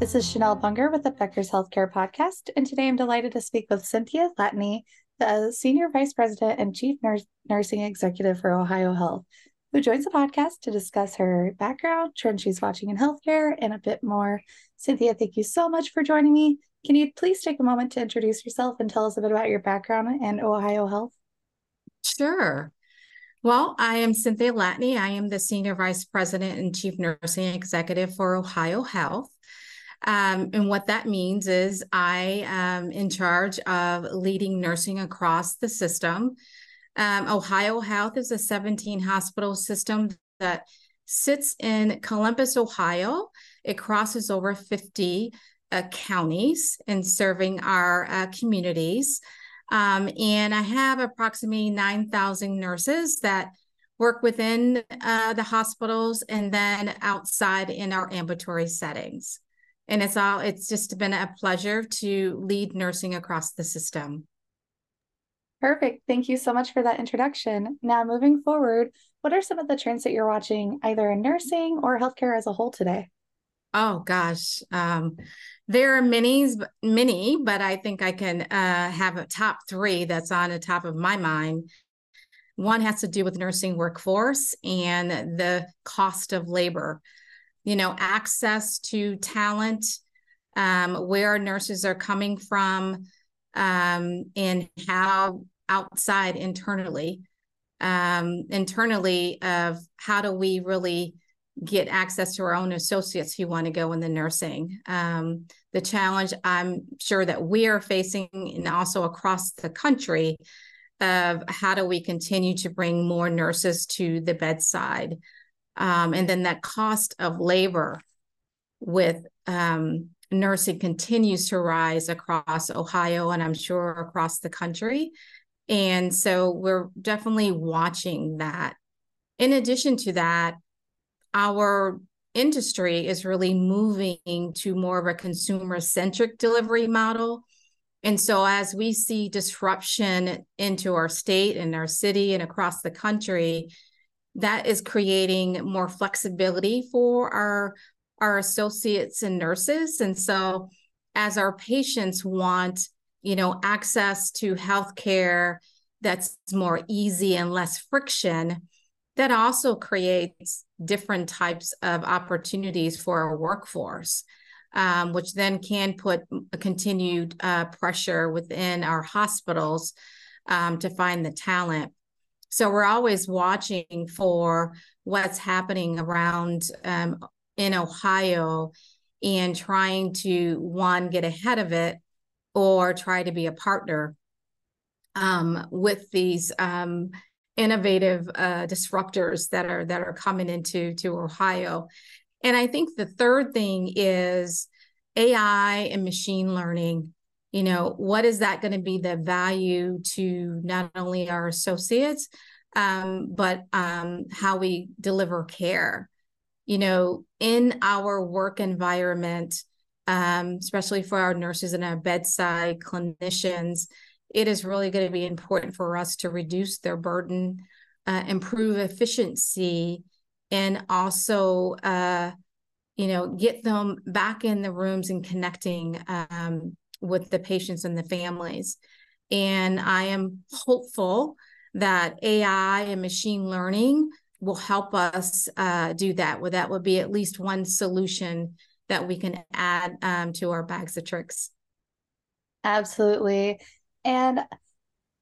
This is Chanel Bunger with the Becker's Healthcare Podcast, and today I'm delighted to speak with Cynthia Latney, the Senior Vice President and Chief Nurse, Nursing Executive for Ohio Health, who joins the podcast to discuss her background, trends she's watching in healthcare, and a bit more. Cynthia, thank you so much for joining me. Can you please take a moment to introduce yourself and tell us a bit about your background and Ohio Health? Sure. Well, I am Cynthia Latney. I am the Senior Vice President and Chief Nursing Executive for Ohio Health. Um, and what that means is I am in charge of leading nursing across the system. Um, Ohio Health is a 17 hospital system that sits in Columbus, Ohio. It crosses over 50 uh, counties and serving our uh, communities. Um, and I have approximately 9,000 nurses that work within uh, the hospitals and then outside in our ambulatory settings and it's all it's just been a pleasure to lead nursing across the system. Perfect. Thank you so much for that introduction. Now moving forward what are some of the trends that you're watching either in nursing or healthcare as a whole today? Oh gosh um, there are many many but i think i can uh, have a top three that's on the top of my mind. One has to do with nursing workforce and the cost of labor you know, access to talent, um, where nurses are coming from, um, and how outside internally, um, internally of how do we really get access to our own associates who want to go in the nursing. Um, the challenge I'm sure that we are facing, and also across the country, of how do we continue to bring more nurses to the bedside. Um, and then that cost of labor with um, nursing continues to rise across Ohio and I'm sure across the country. And so we're definitely watching that. In addition to that, our industry is really moving to more of a consumer centric delivery model. And so, as we see disruption into our state and our city and across the country, that is creating more flexibility for our our associates and nurses. And so as our patients want you know access to healthcare that's more easy and less friction that also creates different types of opportunities for our workforce um, which then can put a continued uh, pressure within our hospitals um, to find the talent so we're always watching for what's happening around um, in Ohio and trying to one get ahead of it or try to be a partner um, with these um, innovative uh, disruptors that are that are coming into to Ohio. And I think the third thing is AI and machine learning you know what is that going to be the value to not only our associates um, but um, how we deliver care? You know in our work environment um, especially for our nurses and our bedside clinicians it is really going to be important for us to reduce their burden uh, improve efficiency and also uh, you know get them back in the rooms and connecting um, with the patients and the families. And I am hopeful that AI and machine learning will help us uh, do that. Well, that would be at least one solution that we can add um, to our bags of tricks. Absolutely. And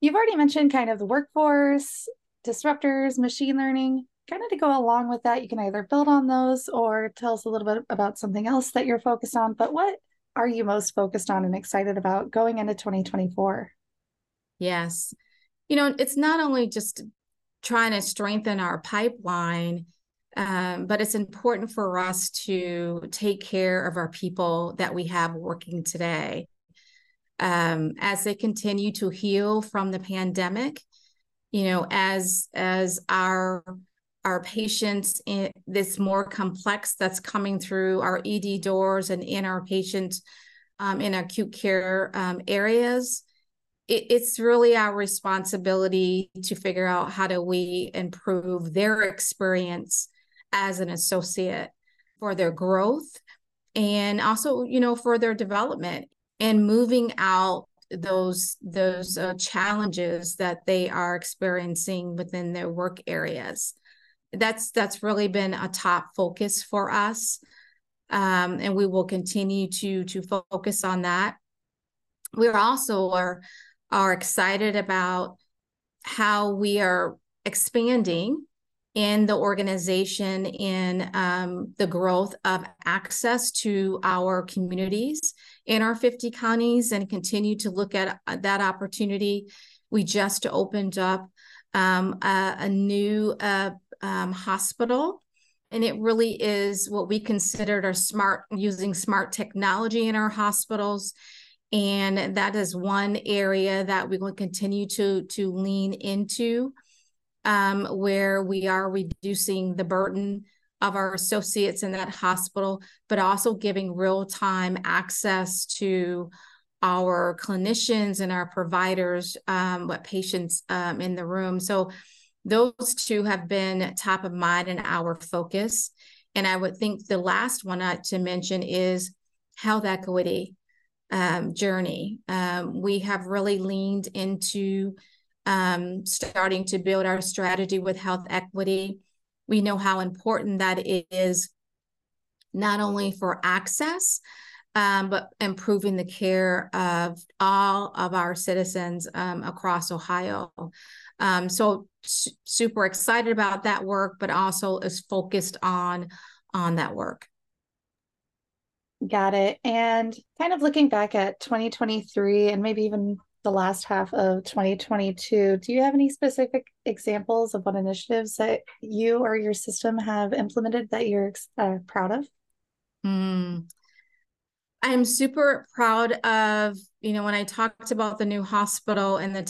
you've already mentioned kind of the workforce, disruptors, machine learning. Kind of to go along with that, you can either build on those or tell us a little bit about something else that you're focused on. But what are you most focused on and excited about going into 2024? Yes. You know, it's not only just trying to strengthen our pipeline, um, but it's important for us to take care of our people that we have working today. um, as they continue to heal from the pandemic, you know, as as our our patients in this more complex that's coming through our ED doors and in our patients um, in acute care um, areas, it, it's really our responsibility to figure out how do we improve their experience as an associate for their growth and also you know for their development and moving out those those uh, challenges that they are experiencing within their work areas that's that's really been a top focus for us um, and we will continue to to focus on that we also are are excited about how we are expanding in the organization in um, the growth of access to our communities in our 50 counties and continue to look at uh, that opportunity. We just opened up um, a, a, new uh, um, hospital. And it really is what we considered our smart, using smart technology in our hospitals. And that is one area that we will continue to, to lean into, um, where we are reducing the burden of our associates in that hospital, but also giving real time access to our clinicians and our providers, um, what patients um, in the room. So those two have been top of mind and our focus. And I would think the last one to mention is health equity um, journey. Um, we have really leaned into um, starting to build our strategy with health equity. We know how important that is, not only for access, um, but improving the care of all of our citizens um, across Ohio. Um, so su- super excited about that work, but also is focused on on that work. Got it. And kind of looking back at 2023 and maybe even the last half of 2022, do you have any specific examples of what initiatives that you or your system have implemented that you're uh, proud of? Mm. I'm super proud of, you know, when I talked about the new hospital and the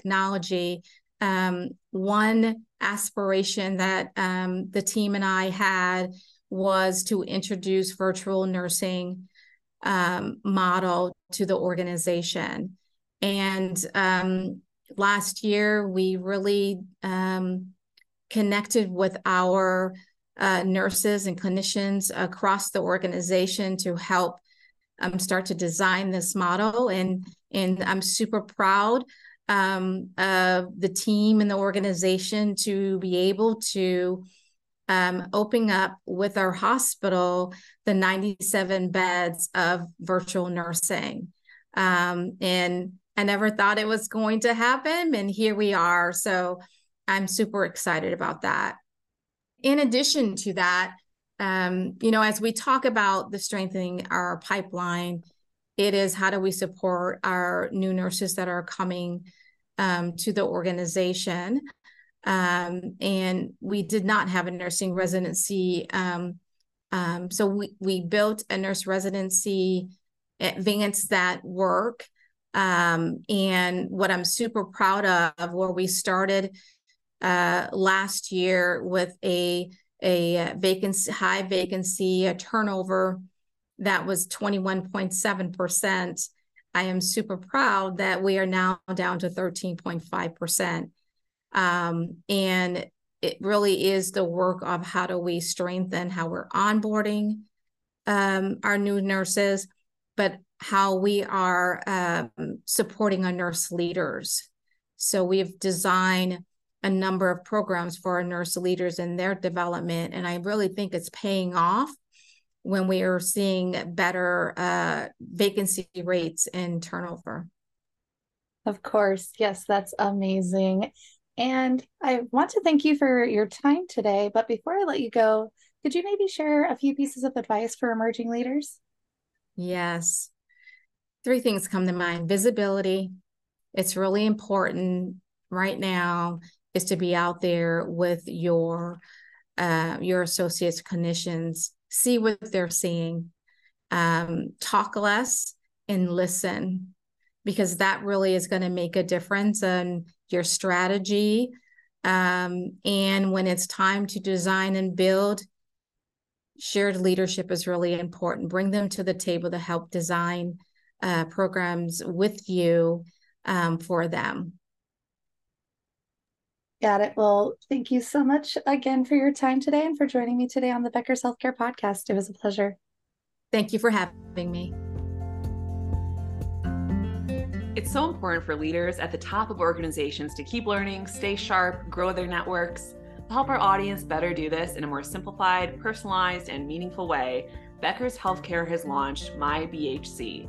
technology, um, one aspiration that um, the team and I had was to introduce virtual nursing um, model to the organization. And um, last year, we really um, connected with our uh, nurses and clinicians across the organization to help um, start to design this model. And, and I'm super proud um, of the team and the organization to be able to um, up with our hospital the 97 beds of virtual nursing. Um, and I never thought it was going to happen. And here we are. So I'm super excited about that. In addition to that, um, you know, as we talk about the strengthening our pipeline, it is how do we support our new nurses that are coming um, to the organization um, and we did not have a nursing residency. Um, um, so we, we built a nurse residency, advanced that work. Um, and what I'm super proud of, where we started uh, last year with a a vacancy, high vacancy, a turnover that was 21.7 percent. I am super proud that we are now down to 13.5 percent. Um, and it really is the work of how do we strengthen how we're onboarding um, our new nurses, but how we are um, supporting our nurse leaders. So we've designed a number of programs for our nurse leaders and their development. And I really think it's paying off when we are seeing better uh, vacancy rates and turnover. Of course. Yes, that's amazing. And I want to thank you for your time today. But before I let you go, could you maybe share a few pieces of advice for emerging leaders? Yes. Three things come to mind visibility. It's really important right now is to be out there with your uh, your associates clinicians see what they're seeing um, talk less and listen because that really is going to make a difference in your strategy. Um, and when it's time to design and build, shared leadership is really important. Bring them to the table to help design uh, programs with you um, for them. Got it. Well, thank you so much again for your time today and for joining me today on the Becker's Healthcare Podcast. It was a pleasure. Thank you for having me. It's so important for leaders at the top of organizations to keep learning, stay sharp, grow their networks. To help our audience better do this in a more simplified, personalized, and meaningful way, Becker's Healthcare has launched My BHC.